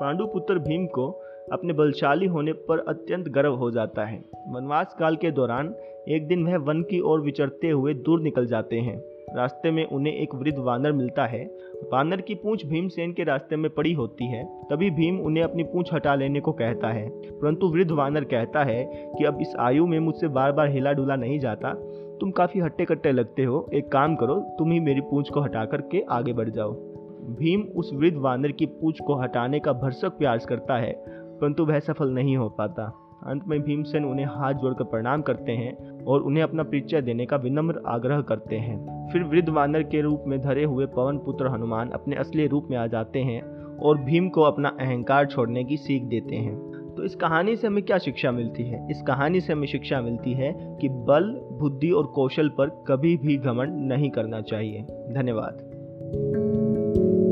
पांडु पुत्र भीम को अपने बलशाली होने पर अत्यंत गर्व हो जाता है। वनवास काल के दौरान एक दिन वह वन की ओर विचरते हुए दूर निकल जाते हैं। रास्ते में उन्हें एक वृद्ध वानर मिलता है। वानर की पूंछ भीमसेन के रास्ते में पड़ी होती है, तभी भीम उन्हें अपनी पूंछ हटा लेने को कहता है। परंतु वृद्ध वानर कहता है कि अब इस आयु में मुझसे बार बार हिला डुला नहीं जाता। तुम काफ़ी हट्टे कट्टे लगते हो। एक काम करो, तुम ही मेरी पूंछ को हटा करके आगे बढ़ जाओ। भीम उस वृद्ध वानर की पूछ को हटाने का भरसक प्रयास करता है, परंतु वह सफल नहीं हो पाता। अंत में भीमसेन उन्हें हाथ जोड़कर प्रणाम करते हैं और उन्हें अपना परिचय देने का विनम्र आग्रह करते हैं। फिर वृद्ध वानर के रूप में धरे हुए पवन पुत्र हनुमान अपने असली रूप में आ जाते हैं और भीम को अपना अहंकार छोड़ने की सीख देते हैं। तो इस कहानी से हमें क्या शिक्षा मिलती है? इस कहानी से हमें शिक्षा मिलती है कि बल, बुद्धि और कौशल पर कभी भी घमंड नहीं करना चाहिए। धन्यवाद। Thank you.